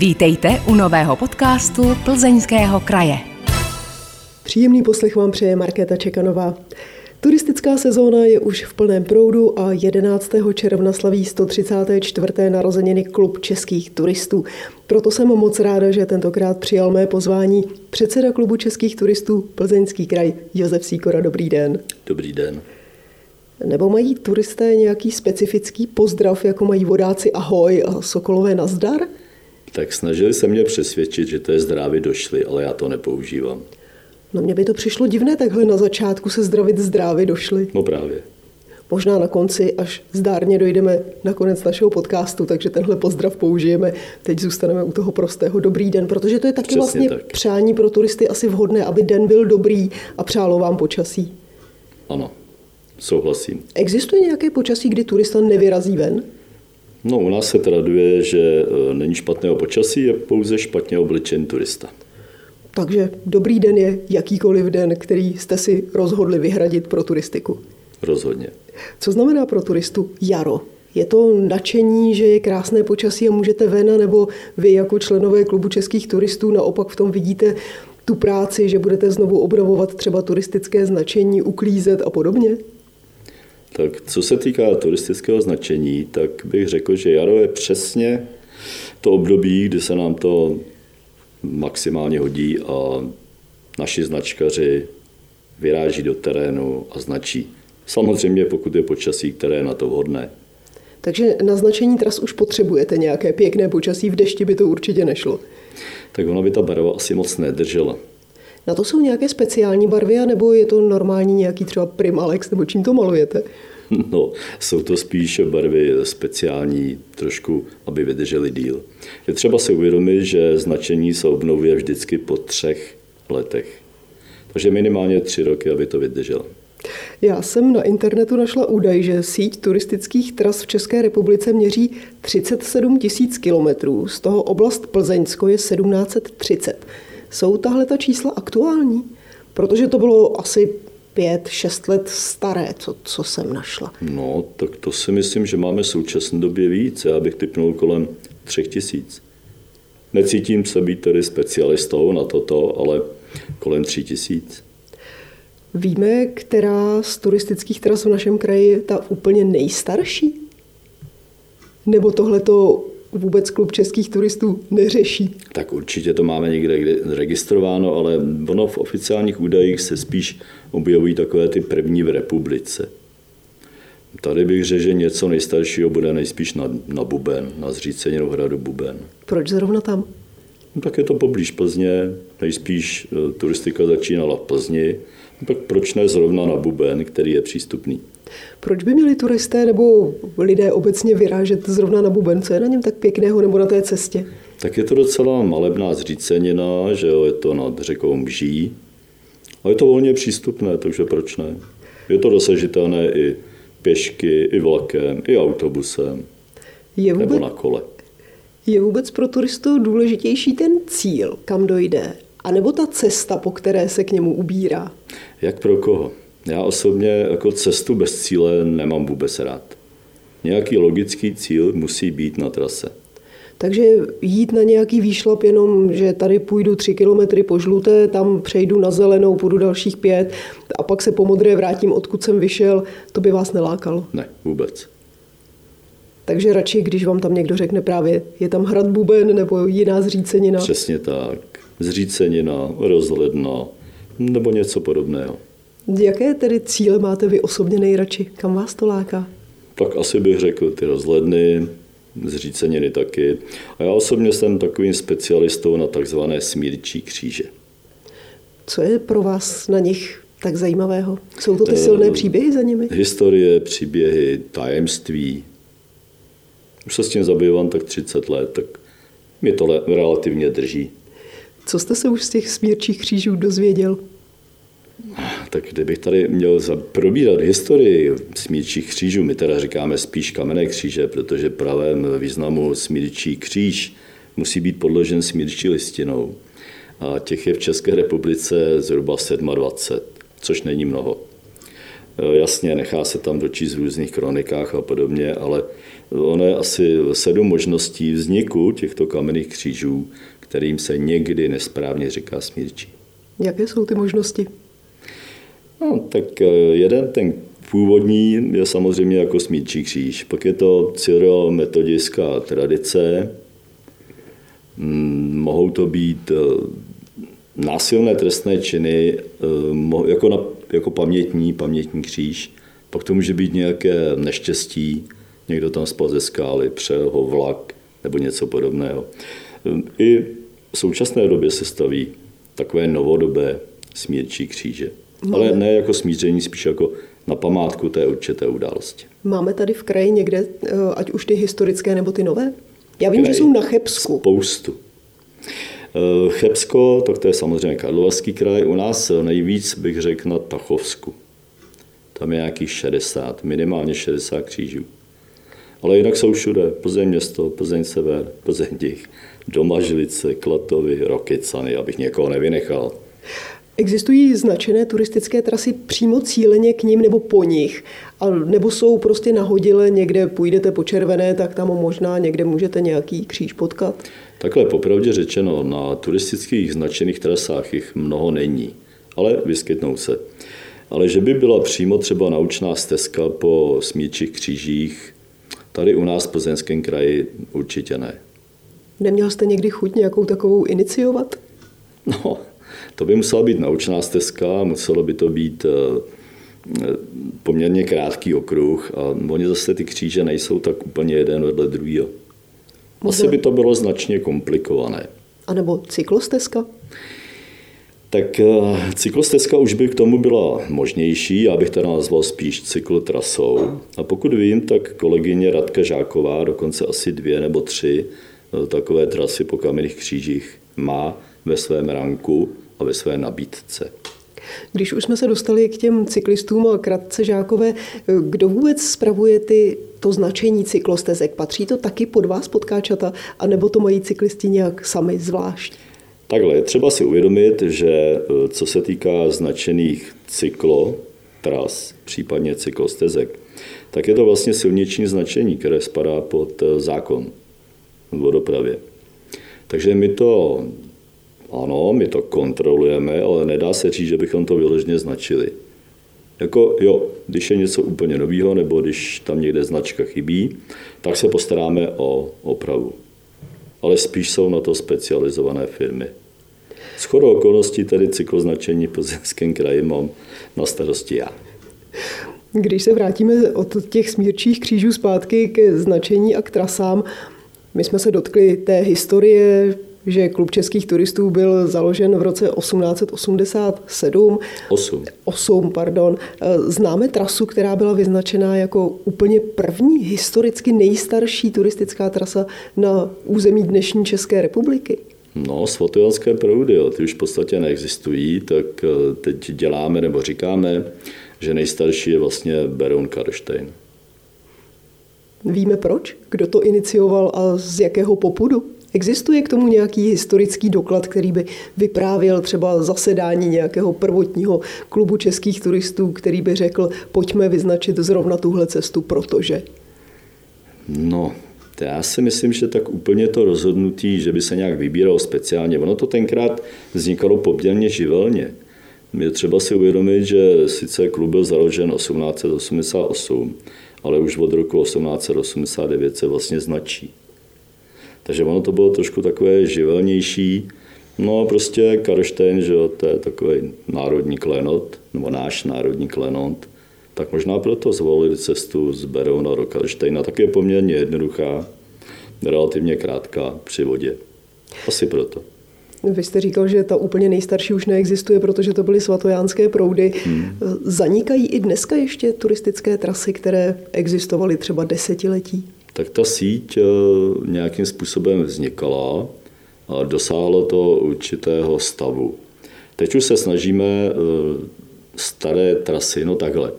Vítejte u nového podcastu Plzeňského kraje. Příjemný poslech vám přeje Markéta Čekanová. Turistická sezóna je už v plném proudu a 11. června slaví 134. narozeniny Klub českých turistů. Proto jsem moc ráda, že tentokrát přijal mé pozvání předseda Klubu českých turistů Plzeňský kraj Josef Síkora. Dobrý den. Dobrý den. Nebo mají turisté nějaký specifický pozdrav, jako mají vodáci ahoj a sokolové nazdar? Tak snažili se mě přesvědčit, že to je zdrávy došli, ale já to nepoužívám. No mně by to přišlo divné takhle na začátku se zdravit zdrávy došli. No právě. Možná na konci, až zdárně dojdeme na konec našeho podcastu, takže tenhle pozdrav použijeme. Teď zůstaneme u toho prostého dobrý den, protože to je taky Přesně vlastně tak. přání pro turisty asi vhodné, aby den byl dobrý a přálo vám počasí. Ano, souhlasím. Existuje nějaké počasí, kdy turista nevyrazí ven? No u nás se traduje, že e, není špatného počasí, je pouze špatně oblečen turista. Takže dobrý den je jakýkoliv den, který jste si rozhodli vyhradit pro turistiku. Rozhodně. Co znamená pro turistu jaro? Je to nadšení, že je krásné počasí a můžete ven, nebo vy jako členové klubu českých turistů naopak v tom vidíte tu práci, že budete znovu obnovovat třeba turistické značení, uklízet a podobně? Tak co se týká turistického značení, tak bych řekl, že jaro je přesně to období, kdy se nám to maximálně hodí a naši značkaři vyráží do terénu a značí. Samozřejmě pokud je počasí, které je na to vhodné. Takže na značení tras už potřebujete nějaké pěkné počasí, v dešti by to určitě nešlo. Tak ona by ta barva asi moc nedržela. Na to jsou nějaké speciální barvy, nebo je to normální nějaký třeba Primalex, nebo čím to malujete? No, jsou to spíš barvy speciální, trošku, aby vydržely díl. Je třeba si uvědomit, že značení se obnovuje vždycky po třech letech. Takže minimálně tři roky, aby to vydrželo. Já jsem na internetu našla údaj, že síť turistických tras v České republice měří 37 tisíc kilometrů, z toho oblast Plzeňsko je 1730. Jsou tahle ta čísla aktuální? Protože to bylo asi pět, šest let staré, co, co jsem našla. No, tak to si myslím, že máme v současné době víc. Já bych typnul kolem třech tisíc. Necítím se být tedy specialistou na toto, ale kolem tří tisíc. Víme, která z turistických tras v našem kraji je ta úplně nejstarší? Nebo tohle to vůbec klub českých turistů neřeší? Tak určitě to máme někde registrováno, ale ono v oficiálních údajích se spíš objevují takové ty první v republice. Tady bych řekl, že něco nejstaršího bude nejspíš na, na Buben, na zříceninu hradu Buben. Proč zrovna tam? No, tak je to poblíž Plzně, nejspíš e, turistika začínala v Plzni, tak proč ne zrovna na Buben, který je přístupný? Proč by měli turisté nebo lidé obecně vyrážet zrovna na Buben? Co je na něm tak pěkného nebo na té cestě? Tak je to docela malebná zřícenina, že jo, je to nad řekou Mží. A je to volně přístupné, takže proč ne? Je to dosažitelné i pěšky, i vlakem, i autobusem, Je nebo vůbec, na kole. je vůbec pro turistu důležitější ten cíl, kam dojde, anebo ta cesta, po které se k němu ubírá? Jak pro koho? Já osobně jako cestu bez cíle nemám vůbec rád. Nějaký logický cíl musí být na trase. Takže jít na nějaký výšlap jenom, že tady půjdu tři kilometry po žluté, tam přejdu na zelenou, půjdu dalších pět a pak se po modré vrátím, odkud jsem vyšel, to by vás nelákalo. Ne, vůbec. Takže radši, když vám tam někdo řekne právě, je tam hrad Buben nebo jiná zřícenina. Přesně tak. Zřícenina, rozhledna nebo něco podobného. Jaké tedy cíle máte vy osobně nejradši? Kam vás to láká? Tak asi bych řekl ty rozhledny, zříceniny taky. A já osobně jsem takovým specialistou na takzvané smírčí kříže. Co je pro vás na nich tak zajímavého? Jsou to ty Eh, silné příběhy za nimi? Historie, příběhy, tajemství. Už se s tím zabývám tak 30 let, tak mě to relativně drží. Co jste se už z těch smírčích křížů dozvěděl? Tak kdybych tady měl probírat historii smírčích křížů, my teda říkáme spíš kamenné kříže, protože pravém významu smírčí kříž musí být podložen smírčí listinou. A těch je v České republice zhruba 27, což není mnoho. Jasně, nechá se tam dočíst v různých kronikách a podobně, ale ono je asi sedm možností vzniku těchto kamenných křížů, kterým se někdy nesprávně říká smírčí. Jaké jsou ty možnosti? No, tak jeden ten původní je samozřejmě jako smírčí kříž. Pak je to cyro-metodická tradice. Mm, mohou to být násilné trestné činy jako, na, jako pamětní, pamětní kříž. Pak to může být nějaké neštěstí, někdo tam spal ze skály, přel ho vlak nebo něco podobného. I v současné době se staví takové novodobé smírčí kříže. Ale ne jako smíření, spíš jako na památku té určité události. Máme tady v kraji někde, eh, ať už ty historické nebo ty nové? Já vím, Kraj, že jsou na Chebsku. Spoustu. Eh, Chebsko, tak to je samozřejmě Karlovarský kraj, u nás nejvíc bych řekl na Tachovsku. Tam je nějakých 60, minimálně 60 křížů. Ale jinak jsou všude. Plzeň město, Plzeň sever, Plzeň dích, Domažlice, Klatovy, Rokycany, abych někoho nevynechal. Existují značené turistické trasy přímo cíleně k ním nebo po nich? A nebo jsou prostě nahodile, někde půjdete po červené, tak tam možná někde můžete nějaký kříž potkat? Takhle popravdě řečeno, na turistických značených trasách jich mnoho není, ale vyskytnou se. Ale že by byla přímo třeba naučná stezka po smíčích křížích, tady u nás v Plzeňském kraji určitě ne. Neměl jste někdy chuť nějakou takovou iniciovat? No, to by musela být naučná stezka, muselo by to být eh, poměrně krátký okruh a oni zase ty kříže nejsou tak úplně jeden vedle druhého. Asi by to bylo značně komplikované. A nebo cyklostezka? Tak eh, cyklostezka už by k tomu byla možnější, já bych to nazval spíš cyklotrasou. A pokud vím, tak kolegyně Radka Žáková, dokonce asi dvě nebo tři eh, takové trasy po kamenných křížích má ve svém ranku a ve své nabídce. Když už jsme se dostali k těm cyklistům a kratce žákové, kdo vůbec spravuje ty, to značení cyklostezek? Patří to taky pod vás, podkáčata, anebo to mají cyklisti nějak sami zvlášť? Takhle, třeba si uvědomit, že e, co se týká značených cyklotras, případně cyklostezek, tak je to vlastně silniční značení, které spadá pod e, zákon o dopravě. Takže my to ano, my to kontrolujeme, ale nedá se říct, že bychom to vyloženě značili. Jako jo, když je něco úplně nového, nebo když tam někde značka chybí, tak se postaráme o opravu. Ale spíš jsou na to specializované firmy. S chodou okolností tedy cykloznačení v Plzeňském kraji mám na starosti já. Když se vrátíme od těch smírčích křížů zpátky ke značení a k trasám, my jsme se dotkli té historie, že klub českých turistů byl založen v roce 1887. 8. 8, pardon. Známe trasu, která byla vyznačená jako úplně první historicky nejstarší turistická trasa na území dnešní České republiky. No, svatojanské proudy, jo, ty už v podstatě neexistují, tak eh, teď děláme nebo říkáme, že nejstarší je vlastně Baron Karlštejn. Víme proč? Kdo to inicioval a z jakého popudu? Existuje k tomu nějaký historický doklad, který by vyprávěl třeba zasedání nějakého prvotního klubu českých turistů, který by řekl, pojďme vyznačit zrovna tuhle cestu, protože? No, já si myslím, že tak úplně to rozhodnutí, že by se nějak vybíralo speciálně, ono to tenkrát vznikalo poměrně živelně. Je třeba si uvědomit, že sice klub byl založen 1888, ale už od roku 1889 se vlastně značí. Takže ono to bylo trošku takové živelnější. No a prostě Karštejn, že jo, to je takový národní klenot, nebo náš národní klenot, tak možná proto zvolili cestu z Berouna do Karštejna. Tak je poměrně jednoduchá, relativně krátká při vodě. Asi proto. Vy jste říkal, že ta úplně nejstarší už neexistuje, protože to byly svatojánské proudy. Hmm. Zanikají i dneska ještě turistické trasy, které existovaly třeba desetiletí? Tak ta síť eh, nějakým způsobem vznikala a dosáhlo to určitého stavu. Teď už se snažíme eh, staré trasy, no takhle.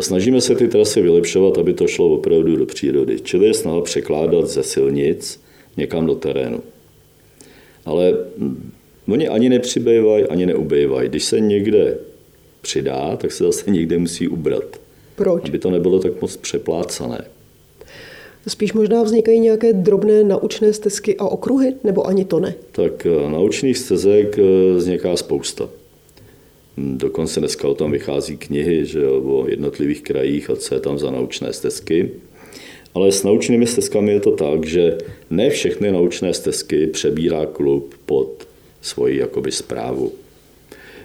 Snažíme se ty trasy vylepšovat, aby to šlo opravdu do přírody. Čili je snaha překládat ze silnic někam do terénu. Ale hm, oni ani nepřibývají, ani neubývají. Když se někde přidá, tak se zase někde musí ubrat. Proč? Aby to nebylo tak moc přeplácané. Spíš možná vznikají nějaké drobné naučné stezky a okruhy, nebo ani to ne? Tak eh, naučných stezek eh, vzniká spousta. Hm, dokonce dneska o tom vychází knihy že jo, o jednotlivých krajích a co je tam za naučné stezky. Ale s naučnými stezkami je to tak, že ne všechny naučné stezky přebírá klub pod svoji jakoby zprávu.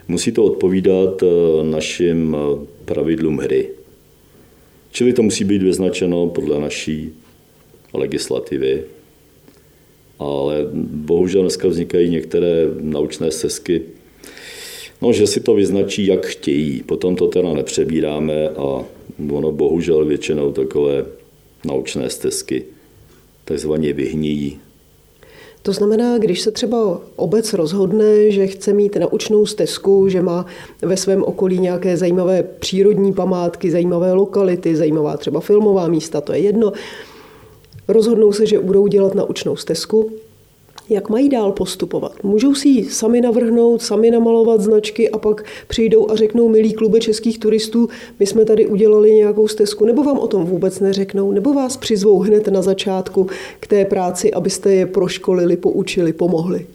Musí to odpovídat eh, našim pravidlům hry. Čili to musí být vyznačeno podle naší legislativy. Ale bohužel dneska vznikají některé naučné stezky, no, že si to vyznačí, jak chtějí. Potom to teda nepřebíráme a ono bohužel většinou takové naučné stezky takzvaně vyhníjí. To znamená, když se třeba obec rozhodne, že chce mít naučnou stezku, že má ve svém okolí nějaké zajímavé přírodní památky, zajímavé lokality, zajímavá třeba filmová místa, to je jedno, rozhodnou se, že budou dělat naučnou stezku, jak mají dál postupovat. Můžou si ji sami navrhnout, sami namalovat značky a pak přijdou a řeknou, milí kluby českých turistů, my jsme tady udělali nějakou stezku, nebo vám o tom vůbec neřeknou, nebo vás přizvou hned na začátku k té práci, abyste je proškolili, poučili, pomohli.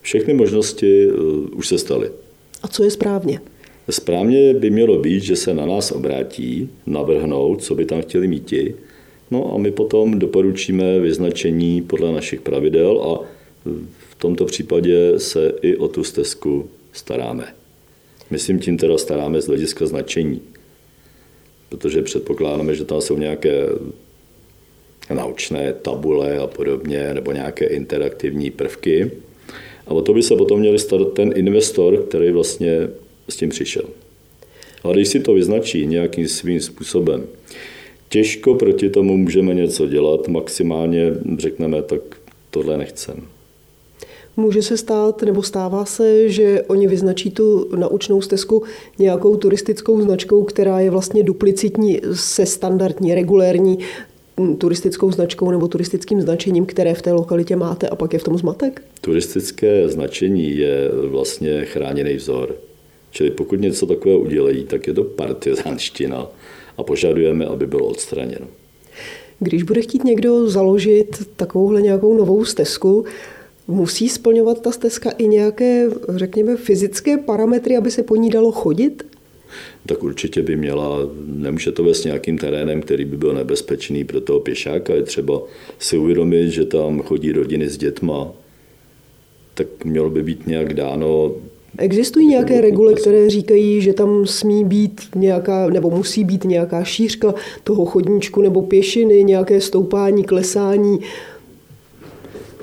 Všechny možnosti uh, už se staly. A co je správně? Správně by mělo být, že se na nás obrátí, navrhnou, co by tam chtěli mít No a my potom doporučíme vyznačení podle našich pravidel a v tomto případě se i o tu stezku staráme. Myslím tím teda staráme z hlediska značení, protože předpokládáme, že tam jsou nějaké naučné tabule a podobně, nebo nějaké interaktivní prvky. A o to by se potom měl starat ten investor, který vlastně s tím přišel. Ale když si to vyznačí nějakým svým způsobem, těžko proti tomu můžeme něco dělat, maximálně řekneme, tak tohle nechcem. Může se stát, nebo stává se, že oni vyznačí tu naučnou stezku nějakou turistickou značkou, která je vlastně duplicitní se standardní, regulérní turistickou značkou nebo turistickým značením, které v té lokalitě máte a pak je v tom zmatek? Turistické značení je vlastně chráněný vzor. Čili pokud něco takového udělají, tak je to partizanština a požadujeme, aby bylo odstraněno. Když bude chtít někdo založit takovouhle nějakou novou stezku, musí splňovat ta stezka i nějaké, řekněme, fyzické parametry, aby se po ní dalo chodit? Tak určitě by měla, nemůže to vést nějakým terénem, který by byl nebezpečný pro toho pěšáka. Je třeba si uvědomit, že tam chodí rodiny s dětma, tak mělo by být nějak dáno, Existují nějaké regule, které říkají, že tam smí být nějaká, nebo musí být nějaká šířka toho chodníčku nebo pěšiny, nějaké stoupání, klesání?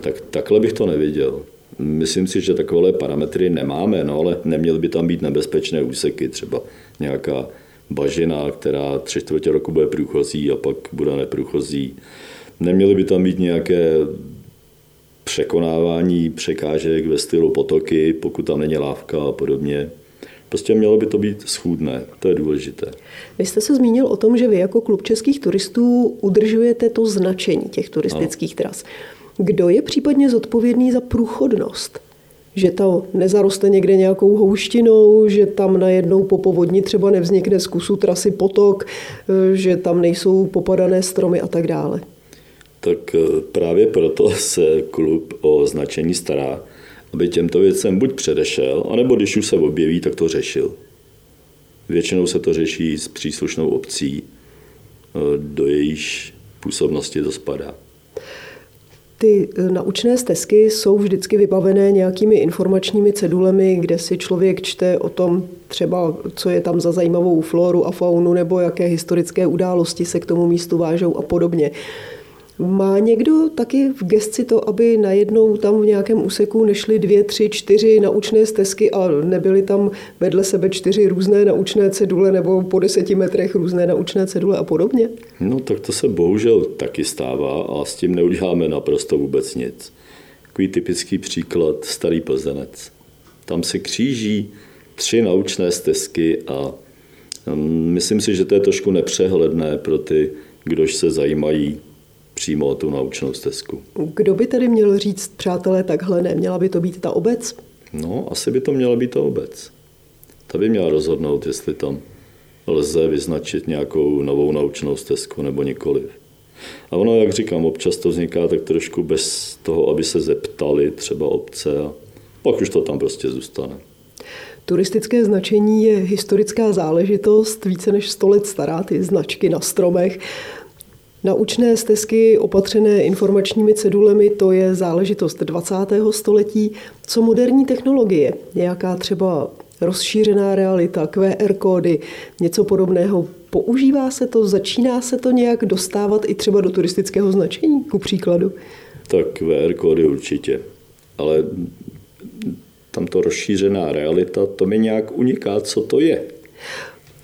Tak takhle bych to neviděl. Myslím si, že takové parametry nemáme, no ale neměly by tam být nebezpečné úseky, třeba nějaká bažina, která tři čtvrtě roku bude průchozí a pak bude neprůchozí. Neměly by tam být nějaké překonávání překážek ve stylu potoky, pokud tam není lávka a podobně. Prostě mělo by to být schůdné, to je důležité. Vy jste se zmínil o tom, že vy jako klub českých turistů udržujete to značení těch turistických ano. tras. Kdo je případně zodpovědný za průchodnost? Že to nezaroste někde nějakou houštinou, že tam najednou po povodni třeba nevznikne z kusu trasy potok, že tam nejsou popadané stromy a tak dále tak eh, právě proto se klub o značení stará, aby těmto věcem buď předešel, anebo když už se objeví, tak to řešil. Většinou se to řeší s příslušnou obcí, eh, do jejíž působnosti to spadá. Ty eh, naučné stezky jsou vždycky vybavené nějakými informačními cedulemi, kde si člověk čte o tom třeba, co je tam za zajímavou floru a faunu, nebo jaké historické události se k tomu místu vážou a podobně. Má někdo taky v gesci to, aby najednou tam v nějakém úseku nešly dvě, tři, čtyři naučné stezky a nebyly tam vedle sebe čtyři různé naučné cedule nebo po deseti metrech různé naučné cedule a podobně? No tak to se bohužel taky stává a s tím neuděláme naprosto vůbec nic. Takový typický příklad Starý Plzenec. Tam se kříží tři naučné stezky a mm, myslím si, že to je trošku nepřehledné pro ty, kdož se zajímají přímo o tu naučnou stezku. Kdo by tedy měl říct, přátelé, takhle ne, měla by to být ta obec? No, asi by to měla být ta obec. Ta by měla rozhodnout, jestli tam lze vyznačit nějakou novou naučnou stezku nebo nikoliv. A ono, jak říkám, občas to vzniká tak trošku bez toho, aby se zeptali třeba obce a pak už to tam prostě zůstane. Turistické značení je historická záležitost, více než 100 let stará, ty značky na stromech. Naučné stezky opatřené informačními cedulemi, to je záležitost 20. století. Co moderní technologie? Nějaká třeba rozšířená realita, QR kódy, něco podobného. Používá se to, začíná se to nějak dostávat i třeba do turistického značení, ku příkladu? Tak QR kódy určitě, ale tam to rozšířená realita, to mi nějak uniká, co to je.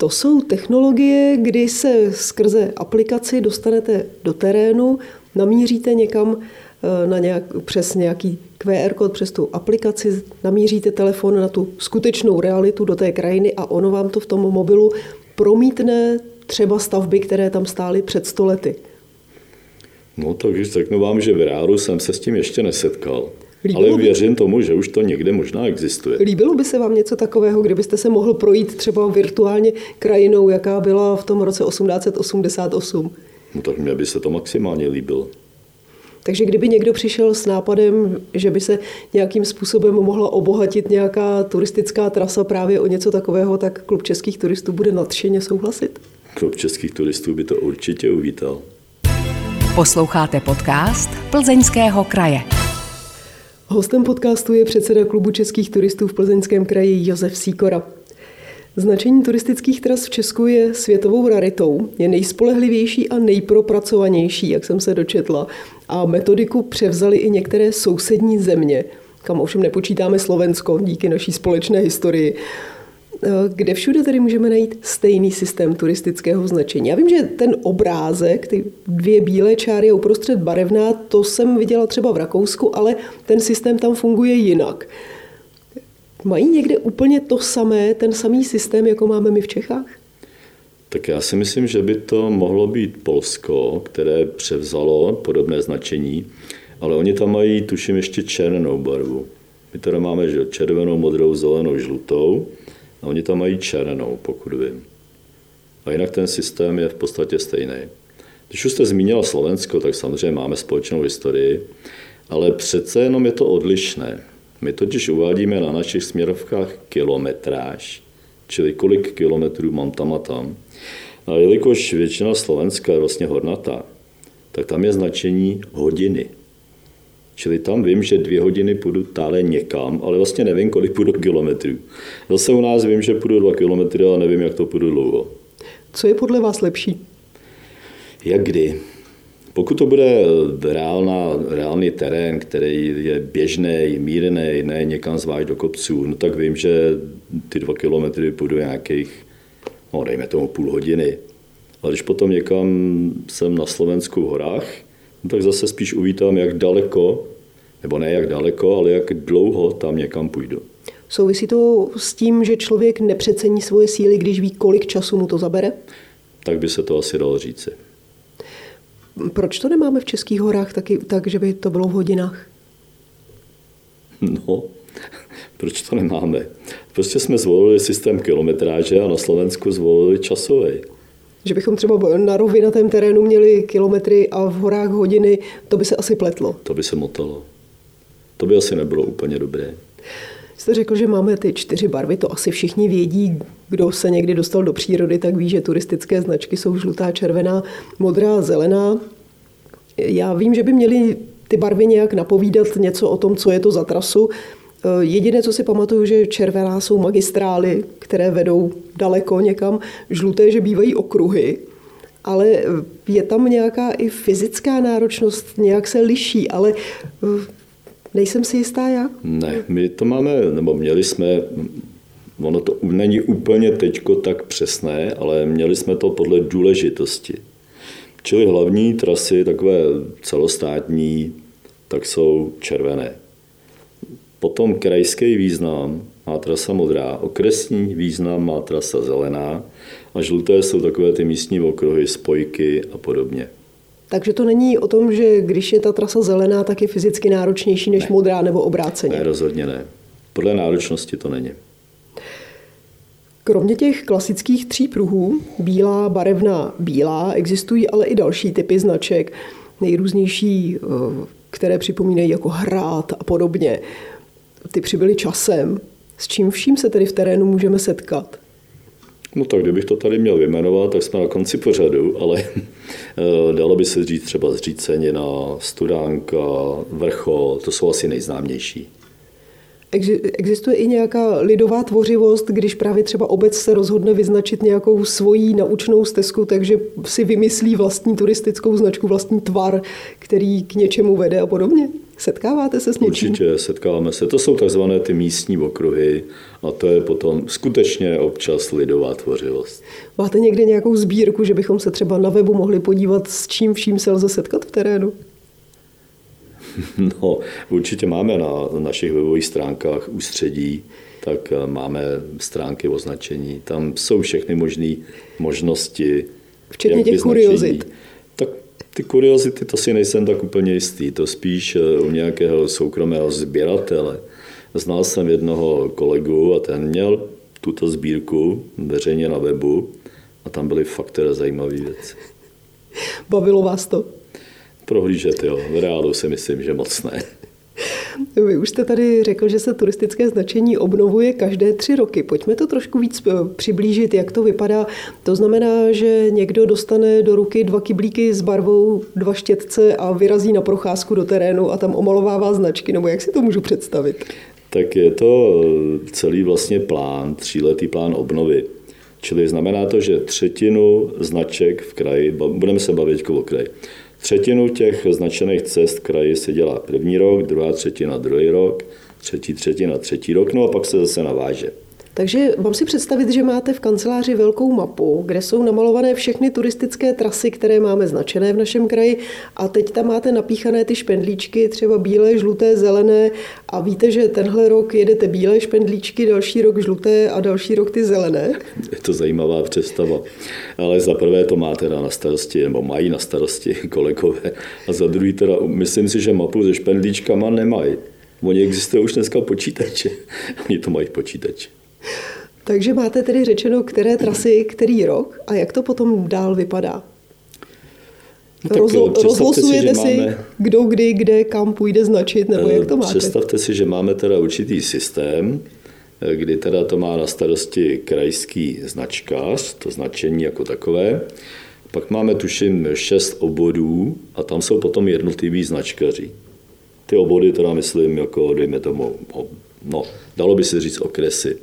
To jsou technologie, kdy se skrze aplikaci dostanete do terénu, namíříte někam eh, na nějak, přes nějaký QR kód, přes tu aplikaci, namíříte telefon na tu skutečnou realitu do té krajiny a ono vám to v tom mobilu promítne třeba stavby, které tam stály před stolety. No takže řeknu vám, že v reálu jsem se s tím ještě nesetkal. Líbilo Ale věřím by... tomu, že už to někde možná existuje. Líbilo by se vám něco takového, kdybyste se mohl projít třeba virtuálně krajinou, jaká byla v tom roce 1888? No tak mě by se to maximálně líbilo. Takže kdyby někdo přišel s nápadem, že by se nějakým způsobem mohla obohatit nějaká turistická trasa právě o něco takového, tak klub českých turistů bude nadšeně souhlasit? Klub českých turistů by to určitě uvítal. Posloucháte podcast Plzeňského kraje. Hostem podcastu je předseda klubu českých turistů v Plzeňském kraji Josef Síkora. Značení turistických tras v Česku je světovou raritou, je nejspolehlivější a nejpropracovanější, jak jsem se dočetla. A metodiku převzali i některé sousední země, kam ovšem nepočítáme Slovensko díky naší společné historii. Eh, kde všude tedy můžeme najít stejný systém turistického značení. Já vím, že ten obrázek, ty dvě bílé čáry a uprostřed barevná, to jsem viděla třeba v Rakousku, ale ten systém tam funguje jinak. Mají někde úplně to samé, ten samý systém, jako máme my v Čechách? Tak já si myslím, že by to mohlo být Polsko, které převzalo podobné značení, ale oni tam mají, tuším, ještě černou barvu. My teda máme že červenou, modrou, zelenou, žlutou. A oni tam mají černou, pokud vím. A jinak ten systém je v podstatě stejný. Když už jste zmínila Slovensko, tak samozřejmě máme společnou historii, ale přece jenom je to odlišné. My totiž uvádíme na našich směrovkách kilometráž, čili kolik kilometrů mám tam a tam. A jelikož většina Slovenska je vlastně hornatá, tak tam je značení hodiny. Čili tam vím, že dvě hodiny půjdu tále někam, ale vlastně nevím, kolik půjdu kilometrů. Zase u nás vím, že půjdu dva kilometry, ale nevím, jak to půjdu dlouho. Co je podle vás lepší? Jak kdy? Pokud to bude reálná, reálný terén, který je běžný, mírný, ne někam zvlášť do kopců, no tak vím, že ty dva kilometry půjdu nějakých, no dejme tomu půl hodiny. Ale když potom někam jsem na Slovensku v horách, no tak zase spíš uvítám, jak daleko, nebo ne jak daleko, ale jak dlouho tam někam půjdu. Souvisí to s tím, že člověk nepřecení svoje síly, když ví, kolik času mu to zabere? Tak by se to asi dalo říci. Proč to nemáme v Českých horách taky tak, že by to bylo v hodinách? No, proč to nemáme? Prostě jsme zvolili systém kilometráže a na Slovensku zvolili časový. Že bychom třeba na rovinatém terénu měli kilometry a v horách hodiny, to by se asi pletlo. To by se motalo. To by asi nebylo úplně dobré. Jste řekl, že máme ty čtyři barvy, to asi všichni vědí, kdo se někdy dostal do přírody, tak ví, že turistické značky jsou žlutá, červená, modrá, zelená. Já vím, že by měly ty barvy nějak napovídat něco o tom, co je to za trasu. Jediné, co si pamatuju, že červená jsou magistrály, které vedou daleko někam, žluté, že bývají okruhy, ale je tam nějaká i fyzická náročnost, nějak se liší, ale nejsem si jistá jak. Ne, my to máme, nebo měli jsme, ono to není úplně teďko tak přesné, ale měli jsme to podle důležitosti. Čili hlavní trasy, takové celostátní, tak jsou červené. Potom krajský význam má trasa modrá, okresní význam má trasa zelená a žluté jsou takové ty místní okruhy, spojky a podobně. Takže to není o tom, že když je ta trasa zelená, tak je fyzicky náročnější než ne. modrá nebo obráceně. Ne, rozhodně ne. Podle náročnosti to není. Kromě těch klasických tří pruhů, bílá, barevná, bílá, existují ale i další typy značek, nejrůznější, eh, které připomínají jako hrát a podobně. Ty přibyly časem. S čím vším se tedy v terénu můžeme setkat? No tak kdybych to tady měl vyjmenovat, tak jsme na konci pořadu, ale eh, dalo by se říct třeba zřícenina, studánka, vrchol, to jsou asi nejznámější. Existuje i nějaká lidová tvořivost, když právě třeba obec se rozhodne vyznačit nějakou svoji naučnou stezku, takže si vymyslí vlastní turistickou značku, vlastní tvar, který k něčemu vede a podobně? Setkáváte se s něčím? Určitě, setkáváme se. To jsou takzvané ty místní okruhy a to je potom skutečně občas lidová tvořivost. Máte někde nějakou sbírku, že bychom se třeba na webu mohli podívat, s čím vším se lze setkat v terénu? No, určitě máme na našich webových stránkách ústředí, tak eh, máme stránky označení. Tam jsou všechny možné možnosti. Včetně těch kuriozit. Tak ty kuriozity, to si nejsem tak úplně jistý. To spíš eh, u nějakého soukromého sběratele. Znal jsem jednoho kolegu a ten měl tuto sbírku veřejně na webu a tam byly fakt teda zajímavé věci. Bavilo vás to? prohlížet, jo. V reálu si myslím, že moc ne. Vy už jste tady řekl, že se turistické značení obnovuje každé tři roky. Pojďme to trošku víc eh, přiblížit, jak to vypadá. To znamená, že někdo dostane do ruky dva kyblíky s barvou, dva štětce a vyrazí na procházku do terénu a tam omalovává značky, nebo jak si to můžu představit? Tak je to eh, celý vlastně plán, tříletý plán obnovy. Čili znamená to, že třetinu značek v kraji, budeme se bavit o kraji, Třetinu těch značených cest kraji se dělá první rok, druhá třetina druhý rok, třetí třetina třetí rok, no a pak se zase naváže. Takže mám si představit, že máte v kanceláři velkou mapu, kde jsou namalované všechny turistické trasy, které máme značené v našem kraji a teď tam máte napíchané ty špendlíčky, třeba bílé, žluté, zelené a víte, že tenhle rok jedete bílé špendlíčky, další rok žluté a další rok ty zelené? Je to zajímavá představa, ale za prvé to máte na starosti, nebo mají na starosti kolegové a za druhý teda myslím si, že mapu se špendlíčkama nemají. Oni existují už dneska počítače. Oni to mají počítače. Takže máte tedy řečeno, které trasy, který rok a jak to potom dál vypadá? No, Rozlo, rozlosujete si, máme, kdo, kdy, kde, kam půjde značit, nebo jak to máte? Představte si, že máme teda určitý systém, kdy teda to má na starosti krajský značkář, to značení jako takové. Pak máme, tuším, šest obodů a tam jsou potom jednotliví značkaři. Ty obody teda myslím, jako dejme tomu, no, dalo by se říct okresy.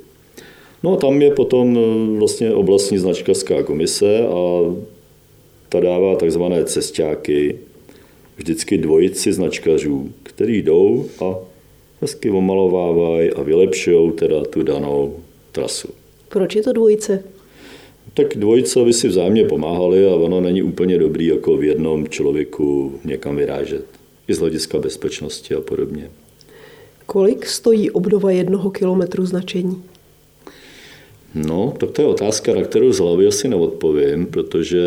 No a tam je potom e, vlastně oblastní značkařská komise a ta dává takzvané cestáky, vždycky dvojici značkařů, který jdou a hezky omalovávají a vylepšují teda tu danou trasu. Proč je to dvojice? Tak dvojice by si vzájemně pomáhali a ono není úplně dobrý jako v jednom člověku někam vyrážet. I z hlediska bezpečnosti a podobně. Kolik stojí obnova jednoho kilometru značení? No, tak to je otázka, na kterou z hlavy asi neodpovím, protože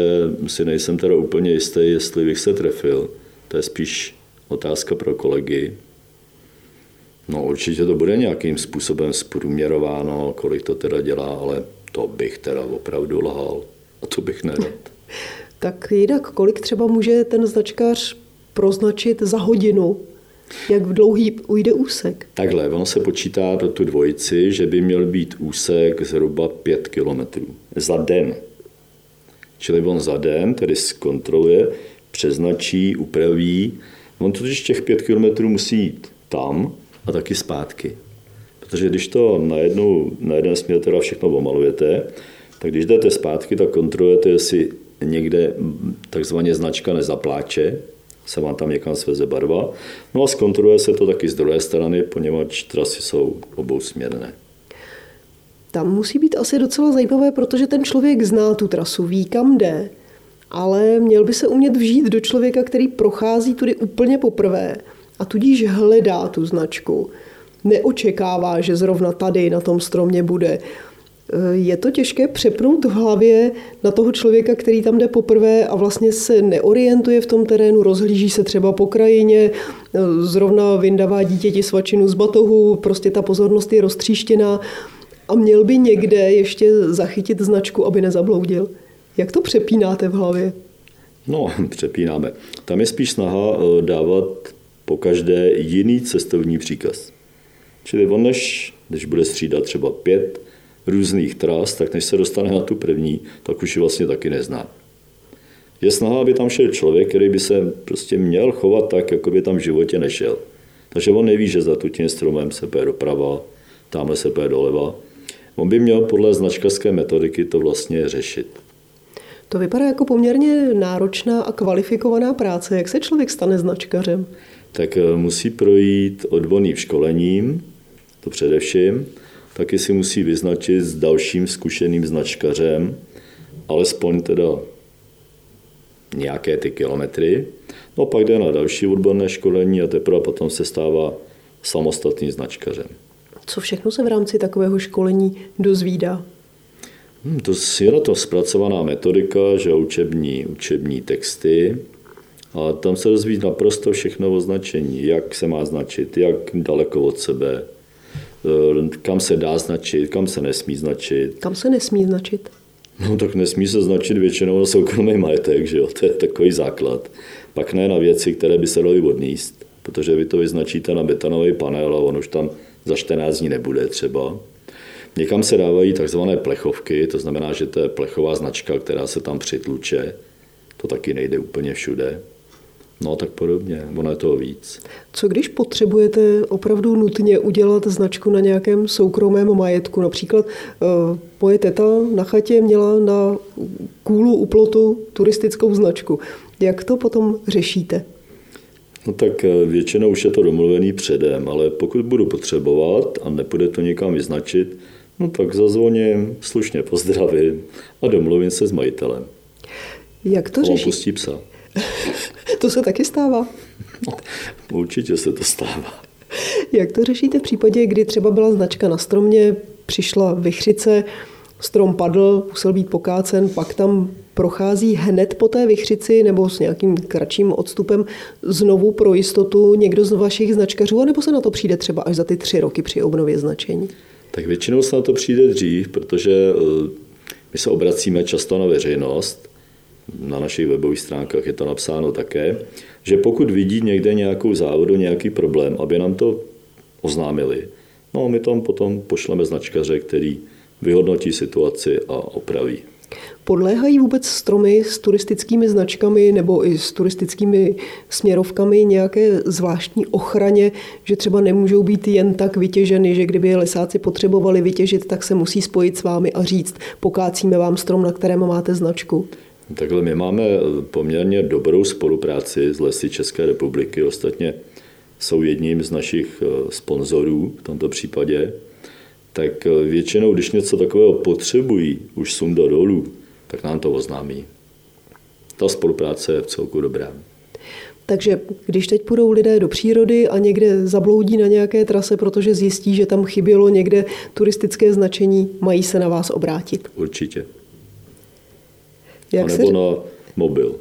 si nejsem teda úplně jistý, jestli bych se trefil. To je spíš otázka pro kolegy. No určitě to bude nějakým způsobem zprůměrováno, kolik to teda dělá, ale to bych teda opravdu lhal a to bych nerad. tak jinak, kolik třeba může ten značkář proznačit za hodinu jak dlouhý ujde úsek? Takhle, ono se počítá pro tu dvojici, že by měl být úsek zhruba 5 kilometrů za den. Čili on za den tedy zkontroluje, přeznačí, upraví. On totiž těch 5 kilometrů musí jít tam a taky zpátky. Protože když to na, jednu, na jeden směr teda všechno omalujete, tak když jdete zpátky, tak kontrolujete, jestli někde takzvaně značka nezapláče, se vám tam někam sveze barva. No a zkontroluje se to taky z druhé strany, poněvadž trasy jsou obousměrné. Tam musí být asi docela zajímavé, protože ten člověk zná tu trasu, ví, kam jde, ale měl by se umět vžít do člověka, který prochází tudy úplně poprvé a tudíž hledá tu značku. Neočekává, že zrovna tady na tom stromě bude. Eh, je to těžké přepnout v hlavě na toho člověka, který tam jde poprvé a vlastně se neorientuje v tom terénu, rozhlíží se třeba po krajině, eh, zrovna vyndává dítěti svačinu z batohu, prostě ta pozornost je roztříštěná. A měl by někde ještě zachytit značku, aby nezabloudil. Jak to přepínáte v hlavě? No, přepínáme. Tam je spíš snaha eh, dávat po každé jiný cestovní příkaz. Čili on, než, když bude střídat třeba pět různých tras, tak než se dostane na tu první, tak už ji vlastně taky nezná. Je snaha, aby tam šel člověk, který by se prostě měl chovat tak, jako by tam v životě nešel. Takže on neví, že za tu tím stromem se půjde doprava, tamhle se půjde doleva. On by měl podle značkařské metodiky to vlastně řešit. To vypadá jako poměrně náročná a kvalifikovaná práce. Jak se člověk stane značkařem? Tak eh, musí projít odborným školením, to především. Taky si musí vyznačit s dalším zkušeným značkařem, alespoň teda nějaké ty kilometry. No pak jde na další odborné školení a teprve potom se stává samostatným značkařem. Co všechno se v rámci takového školení dozvídá? Hmm, to je na to zpracovaná metodika, že učební, učební texty, a tam se dozví naprosto všechno o značení, jak se má značit, jak daleko od sebe, kam se dá značit, kam se nesmí značit. Kam se nesmí značit? No tak nesmí se značit většinou na soukromý majetek, že jo? to je takový základ. Pak ne na věci, které by se daly odníst, protože vy to vyznačíte na betonový panel a on už tam za 14 dní nebude třeba. Někam se dávají takzvané plechovky, to znamená, že to je plechová značka, která se tam přitluče. To taky nejde úplně všude. No tak podobně, ono je toho víc. Co když potřebujete opravdu nutně udělat značku na nějakém soukromém majetku? Například uh, moje teta na chatě měla na kůlu u plotu turistickou značku. Jak to potom řešíte? No tak eh, většinou už je to domluvený předem, ale pokud budu potřebovat a nepůjde to někam vyznačit, no tak zazvoním, slušně pozdravím a domluvím se s majitelem. Jak to řešíte? psa. to se taky stává. Určitě se to stává. Jak to řešíte v případě, kdy třeba byla značka na stromě, přišla vychřice, strom padl, musel být pokácen, pak tam prochází hned po té vychřici nebo s nějakým kratším odstupem znovu pro jistotu někdo z vašich značkařů, nebo se na to přijde třeba až za ty tři roky při obnově značení? Tak většinou se na to přijde dřív, protože eh, my se obracíme často na veřejnost, na našich webových stránkách je to napsáno také, že pokud vidí někde nějakou závodu, nějaký problém, aby nám to oznámili. No my tam potom pošleme značkaře, který vyhodnotí situaci a opraví. Podléhají vůbec stromy s turistickými značkami nebo i s turistickými směrovkami nějaké zvláštní ochraně, že třeba nemůžou být jen tak vytěženy, že kdyby je lesáci potřebovali vytěžit, tak se musí spojit s vámi a říct, pokácíme vám strom, na kterém máte značku? Takhle my máme poměrně dobrou spolupráci s Lesy České republiky. Ostatně jsou jedním z našich eh, sponzorů v tomto případě. Tak eh, většinou, když něco takového potřebují, už sunda dolů, tak nám to oznámí. Ta spolupráce je v celku dobrá. Takže když teď půjdou lidé do přírody a někde zabloudí na nějaké trase, protože zjistí, že tam chybělo někde turistické značení, mají se na vás obrátit? Určitě. Jak nebo se... na mobil.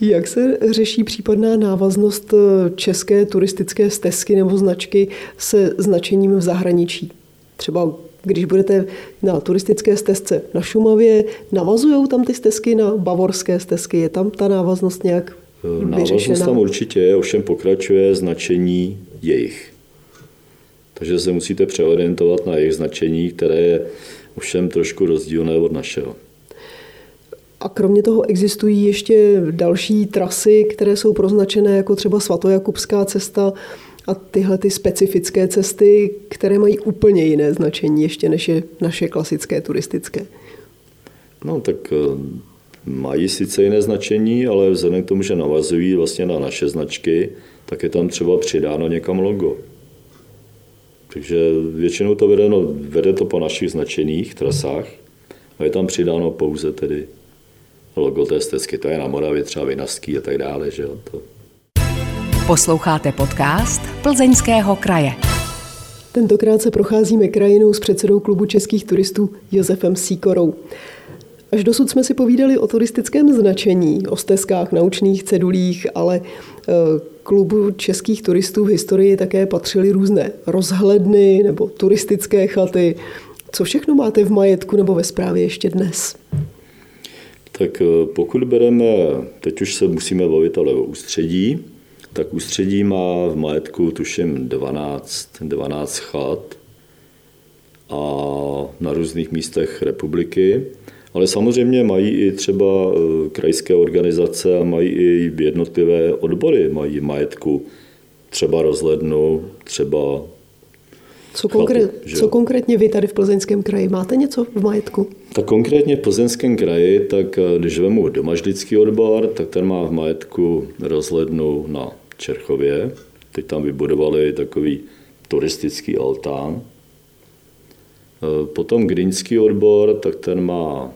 Jak se řeší případná návaznost eh, české turistické stezky nebo značky se značením v zahraničí? Třeba když budete na turistické stezce na Šumavě, navazují tam ty stezky na bavorské stezky? Je tam ta návaznost nějak eh, Návaznost tam určitě je, ovšem pokračuje značení jejich. Takže se musíte přeorientovat na jejich značení, které je ovšem trošku rozdílné od našeho. A kromě toho existují ještě další trasy, které jsou proznačené jako třeba svatojakubská cesta a tyhle ty specifické cesty, které mají úplně jiné značení ještě než je naše klasické turistické. No tak eh, mají sice jiné značení, ale vzhledem k tomu, že navazují vlastně na naše značky, tak je tam třeba přidáno někam logo. Takže většinou to vede, no, vede to po našich značených trasách a je tam přidáno pouze tedy logo té stezky. To je na Moravě třeba Vinařský a tak dále. Že jo? To. Posloucháte podcast Plzeňského kraje. Tentokrát se procházíme krajinou s předsedou klubu českých turistů Josefem Síkorou. Až dosud jsme si povídali o turistickém značení, o stezkách, naučných cedulích, ale eh, klubu českých turistů v historii také patřily různé rozhledny nebo turistické chaty. Co všechno máte v majetku nebo ve správě ještě dnes? Tak eh, pokud bereme, teď už se musíme bavit ale o ústředí, tak ústředí má v majetku tuším 12, 12 chat a na různých místech republiky. Ale samozřejmě mají i třeba eh, krajské organizace a mají i jednotlivé odbory, mají majetku třeba rozhlednu, třeba co, konkrét, co konkrétně vy tady v Plzeňském kraji? Máte něco v majetku? Tak konkrétně v Plzeňském kraji, tak eh, když vemu domažlický odbor, tak ten má v majetku rozhlednu na Čerchově. Teď tam vybudovali takový turistický altán. Eh, potom Greenský odbor, tak ten má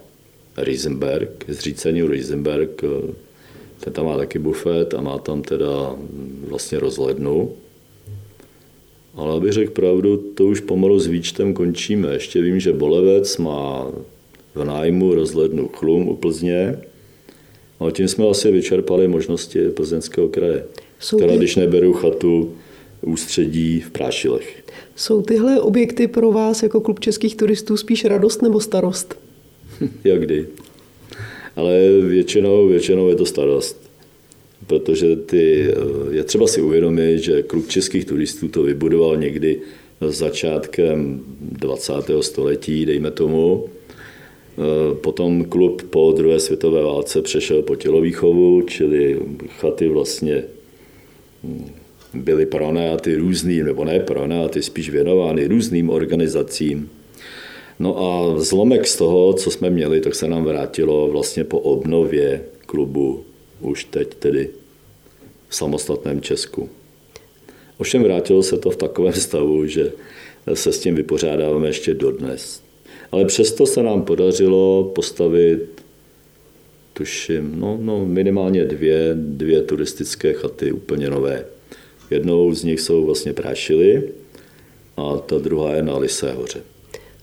Riesenberg, zřícení Riesenberg, eh, ten tam má taky bufet a má tam teda vlastně rozhlednu. Ale abych řekl pravdu, to už pomalu s výčtem končíme. Ještě vím, že Bolevec má v nájmu rozhlednu Chlum u Plzně, ale tím jsme asi vyčerpali možnosti plzeňského kraje. Jsou teda, když neberu chatu ústředí v Prášilech. Jsou tyhle objekty pro vás jako klub českých turistů spíš radost nebo starost? Jak kdy. Ale většinou, většinou je to starost. Protože ty, je třeba si uvědomit, že klub českých turistů to vybudoval někdy začátkem 20. století, dejme tomu. Potom klub po druhé světové válce přešel po tělovýchovu, čili chaty vlastně byly pronajaty různým, nebo ne pronajaty, spíš věnovány různým organizacím. No a zlomek z toho, co jsme měli, tak se nám vrátilo vlastně po obnově klubu už teď tedy v samostatném Česku. Ovšem vrátilo se to v takovém stavu, že se s tím vypořádáváme ještě dodnes. Ale přesto se nám podařilo postavit, tuším, no, no minimálně dvě, dvě turistické chaty úplně nové. Jednou z nich jsou vlastně Prášily a ta druhá je na Lisé hoře.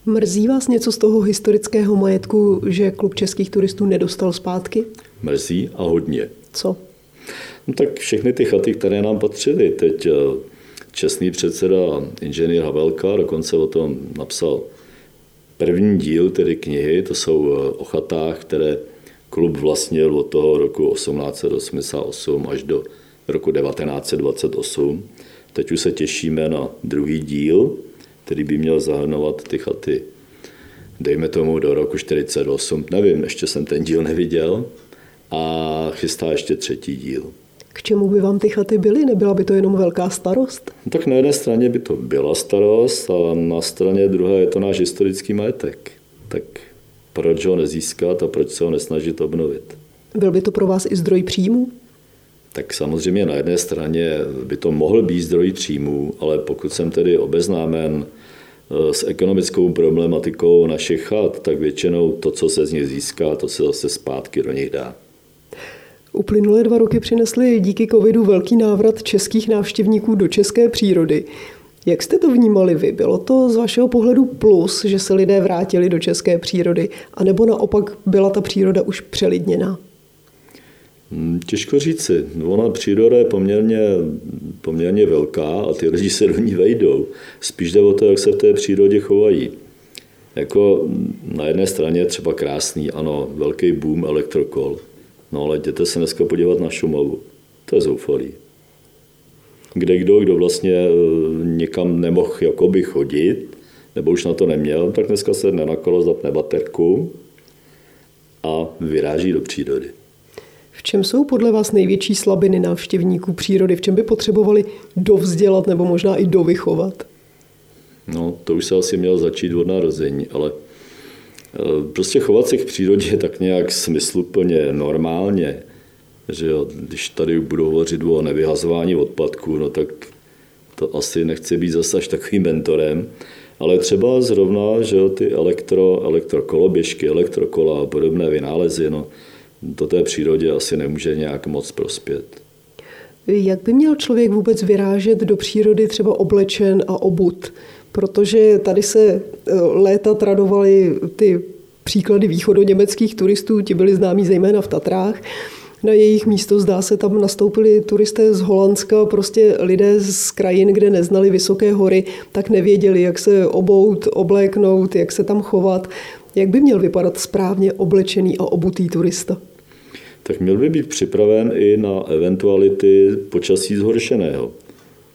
Mrzí vás něco z toho historického majetku, že klub českých turistů nedostal zpátky? Mrzí a hodně. Co? No tak všechny ty chaty, které nám patřily. Teď eh, čestný předseda inženýr Havelka dokonce o tom napsal první díl tedy knihy, to jsou eh, o chatách, které klub vlastnil od toho roku 1888 až do roku 1928. Teď už se těšíme na druhý díl, který by měl zahrnovat ty chaty, dejme tomu do roku 48, nevím, ještě jsem ten díl neviděl, a chystá ještě třetí díl. K čemu by vám ty chaty byly? Nebyla by to jenom velká starost? No, tak na jedné straně by to byla starost a na straně druhé je to náš historický majetek. Tak proč ho nezískat a proč se ho nesnažit obnovit? Byl by to pro vás i zdroj příjmů? Tak samozřejmě na jedné straně by to mohl být zdroj příjmů, ale pokud jsem tedy obeznámen eh, s ekonomickou problematikou našich chat, tak většinou to, co se z nich získá, to se zase zpátky do nich dá. Uplynulé dva roky přinesly díky covidu velký návrat českých návštěvníků do české přírody. Jak jste to vnímali vy? Bylo to z vašeho pohledu plus, že se lidé vrátili do české přírody, anebo naopak byla ta příroda už přelidněná? Hmm, těžko říci. Ona příroda je poměrně, poměrně velká a ty lidi se do ní vejdou. Spíš jde o to, jak se v té přírodě chovají. Jako na jedné straně třeba krásný, ano, velký boom elektrokol. No ale jděte se dneska podívat na Šumavu. To je zoufalý. Kde kdo, kdo vlastně e, někam nemohl jakoby chodit, nebo už na to neměl, tak dneska se nenakolo zapne baterku a vyráží do přírody. V čem jsou podle vás největší slabiny návštěvníků přírody? V čem by potřebovali dovzdělat nebo možná i dovychovat? No, to už se asi mělo začít od narození, ale prostě chovat se k přírodě tak nějak smysluplně, normálně, že jo, když tady budu hovořit o nevyhazování odpadků, no tak to asi nechci být zase až takovým mentorem, ale třeba zrovna, že jo, ty elektro, elektrokoloběžky, elektrokola a podobné vynálezy, no, to té přírodě asi nemůže nějak moc prospět. Jak by měl člověk vůbec vyrážet do přírody třeba oblečen a obut? Protože tady se eh, léta tradovaly ty příklady východoněmeckých turistů, ti byli známí zejména v Tatrách. na jejich místo. Zdá se, tam nastoupili turisté z Holandska, prostě lidé z krajin, kde neznali vysoké hory, tak nevěděli, jak se obout, obléknout, jak se tam chovat. Jak by měl vypadat správně oblečený a obutý turista? Tak měl by být připraven i na eventuality počasí zhoršeného.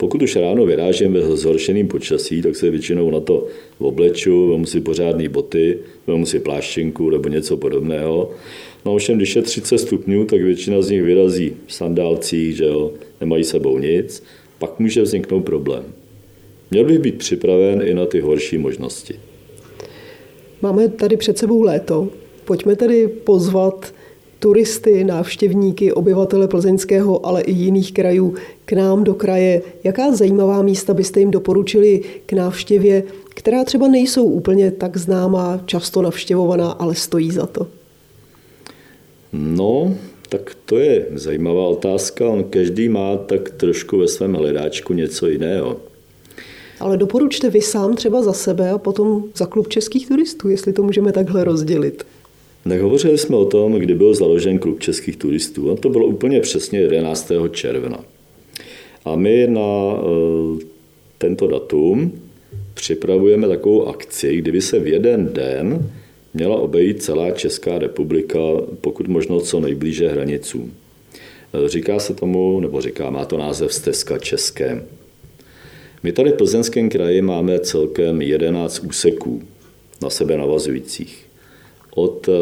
Pokud už ráno vyrážím ve zhoršeným počasí, tak se většinou na to obleču, vemu si pořádné boty, vemu si pláštěnku nebo něco podobného. No ovšem, když je 30 stupňů, tak většina z nich vyrazí v sandálcích, že jo, nemají sebou nic, pak může vzniknout problém. Měl bych být připraven i na ty horší možnosti. Máme tady před sebou léto. Pojďme tedy pozvat turisty, návštěvníky, obyvatele Plzeňského, ale i jiných krajů k nám do kraje. Jaká zajímavá místa byste jim doporučili k návštěvě, která třeba nejsou úplně tak známá, často navštěvovaná, ale stojí za to? No, tak to je zajímavá otázka. On každý má tak trošku ve svém hledáčku něco jiného. Ale doporučte vy sám třeba za sebe a potom za klub českých turistů, jestli to můžeme takhle rozdělit. Nehovořili jsme o tom, kdy byl založen klub českých turistů. A to bylo úplně přesně 11. června. A my na eh, tento datum připravujeme takovou akci, kdyby se v jeden den měla obejít celá Česká republika, pokud možno co nejblíže hranicům. Eh, říká se tomu, nebo říká, má to název Stezka České. My tady v Plzeňském kraji máme celkem 11 úseků na sebe navazujících od eh,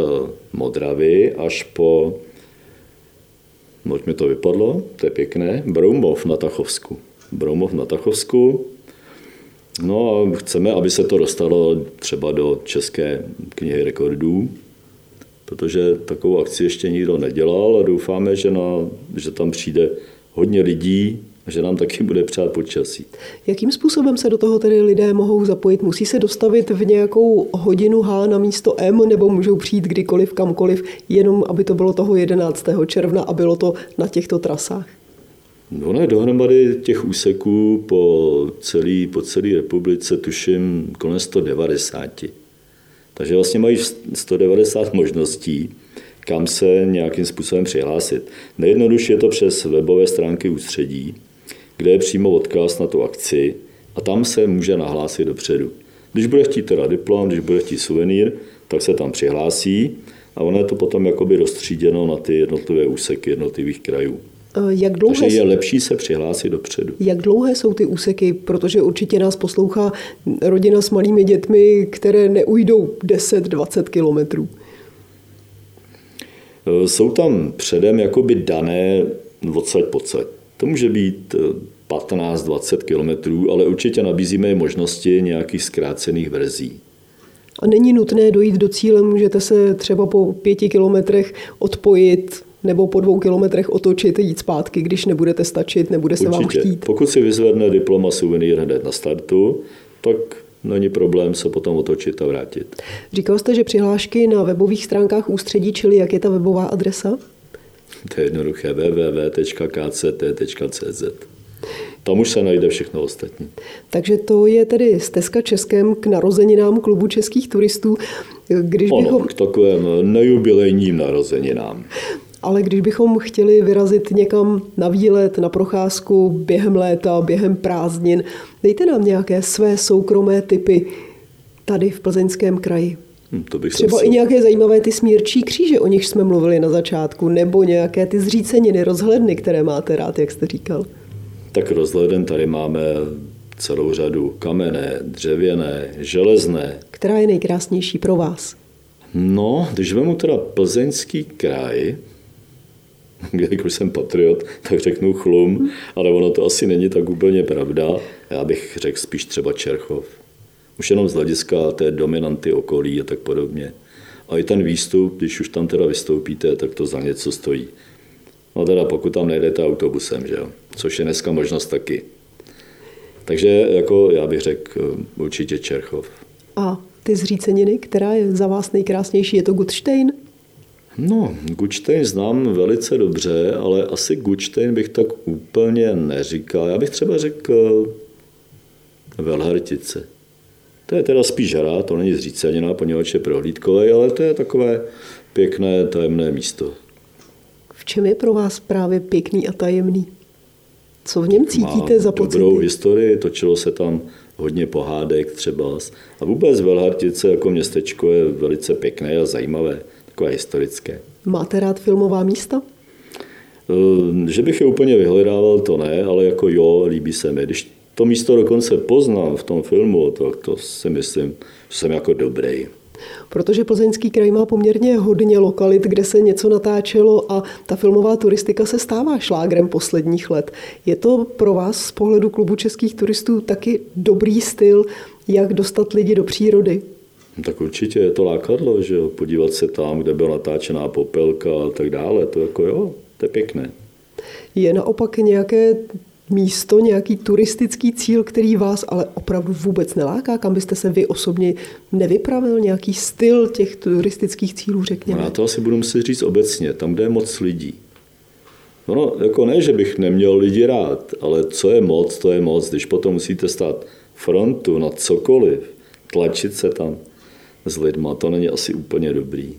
Modravy až po, nož mi to vypadlo, to je pěkné, Broumov na Tachovsku. Broumov na Tachovsku. No a chceme, aby se to dostalo třeba do České knihy rekordů, protože takovou akci ještě nikdo nedělal a doufáme, že, na, že tam přijde hodně lidí, že nám taky bude přát počasí. Jakým způsobem se do toho tedy lidé mohou zapojit? Musí se dostavit v nějakou hodinu H na místo M, nebo můžou přijít kdykoliv, kamkoliv, jenom aby to bylo toho 11. června a bylo to na těchto trasách? No ne, dohromady těch úseků po celé po celý republice tuším kolem 190. Takže vlastně mají 190 možností, kam se nějakým způsobem přihlásit. Nejjednodušší je to přes webové stránky ústředí, kde je přímo odkaz na tu akci a tam se může nahlásit dopředu. Když bude chtít teda diplom, když bude chtít suvenýr, tak se tam přihlásí a ono je to potom jakoby rozstříděno na ty jednotlivé úseky jednotlivých krajů. Jak dlouhé Takže je lepší se přihlásit dopředu. Jak dlouhé jsou ty úseky? Protože určitě nás poslouchá rodina s malými dětmi, které neujdou 10-20 kilometrů. Jsou tam předem jakoby dané odsaď pocať. To může být 15-20 eh, kilometrů, ale určitě nabízíme možnosti nějakých zkrácených verzí. A není nutné dojít do cíle, můžete se třeba po pěti kilometrech odpojit nebo po dvou kilometrech otočit a jít zpátky, když nebudete stačit, nebude se Určitě. vám chtít. Pokud si vyzvedne diplom a suvenýr hned na startu, tak není problém se potom otočit a vrátit. Říkal jste, že přihlášky na webových stránkách ústředí, čili jak je ta webová adresa? To je jednoduché www.kct.cz. Tam už se najde všechno ostatní. Takže to je tedy stezka Českém k narozeninám klubu českých turistů. Když ano, bychom... k takovém nejubilejním narozeninám. Ale když bychom chtěli vyrazit někam na výlet, na procházku během léta, během prázdnin, dejte nám nějaké své soukromé typy tady v plzeňském kraji. Hm, to bych Třeba i nějaké zajímavé ty smírčí kříže, o nich jsme mluvili na začátku, nebo nějaké ty zříceniny, rozhledny, které máte rád, jak jste říkal. Tak rozhleden tady máme celou řadu kamenné, dřevěné, železné. Která je nejkrásnější pro vás? No, když vemu teda plzeňský kraj, když jsem patriot, tak řeknu chlum, ale ono to asi není tak úplně pravda. Já bych řekl spíš třeba Čerchov. Už jenom z hlediska té dominanty okolí a tak podobně. A i ten výstup, když už tam teda vystoupíte, tak to za něco stojí. No teda pokud tam nejdete autobusem, že jo? což je dneska možnost taky. Takže jako já bych řekl eh, určitě Čerchov. A ty zříceniny, která je za vás nejkrásnější, je to Gutstein? No, Gutstein znám velice dobře, ale asi Gutstein bych tak úplně neříkal. Já bych třeba řekl eh, Velhartice. To je teda spíš hra, to není zřícenina, poněvadž je prohlídkové, ale to je takové pěkné tajemné místo. V čem je pro vás právě pěkný a tajemný? Co v něm cítíte Má za pocity? dobrou historii, točilo se tam hodně pohádek třeba. A vůbec Velhartice jako městečko je velice pěkné a zajímavé, takové historické. Máte rád filmová místa? Eh, Že bych je úplně vyhledával, to ne, ale jako jo, líbí se mi. Když to místo dokonce poznám v tom filmu, tak to si myslím, že jsem jako dobrý. Protože Plzeňský kraj má poměrně hodně lokalit, kde se něco natáčelo a ta filmová turistika se stává šlágrem posledních let. Je to pro vás z pohledu klubu českých turistů taky dobrý styl, jak dostat lidi do přírody? No Tak určitě je to lákadlo, že jo, podívat se tam, kde byla natáčená popelka a tak dále, to jako jo, to je pěkné. Je naopak nějaké místo, nějaký turistický cíl, který vás ale opravdu vůbec neláká, kam byste se vy osobně nevypravil, nějaký styl těch turistických cílů, No řekněme? já to asi budu muset říct obecně, tam, kde je moc lidí. No, jako ne, že bych neměl lidi rád, ale co je moc, to je moc. Když potom musíte stát frontu na cokoliv, tlačit se tam s lidma, to není asi úplně dobrý.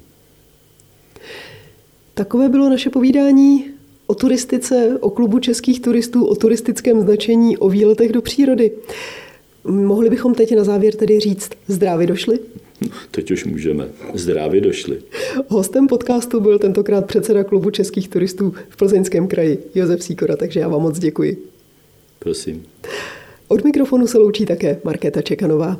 Takové bylo naše povídání o turistice, o klubu českých turistů, o turistickém značení, o výletech do přírody. Mohli bychom teď na závěr tedy říct, zdraví došli? Teď už můžeme. Zdravě došli. Hostem podcastu byl tentokrát předseda klubu českých turistů v Plzeňském kraji, Josef Síkora, takže já vám moc děkuji. Prosím. Od mikrofonu se loučí také Markéta Čekanová.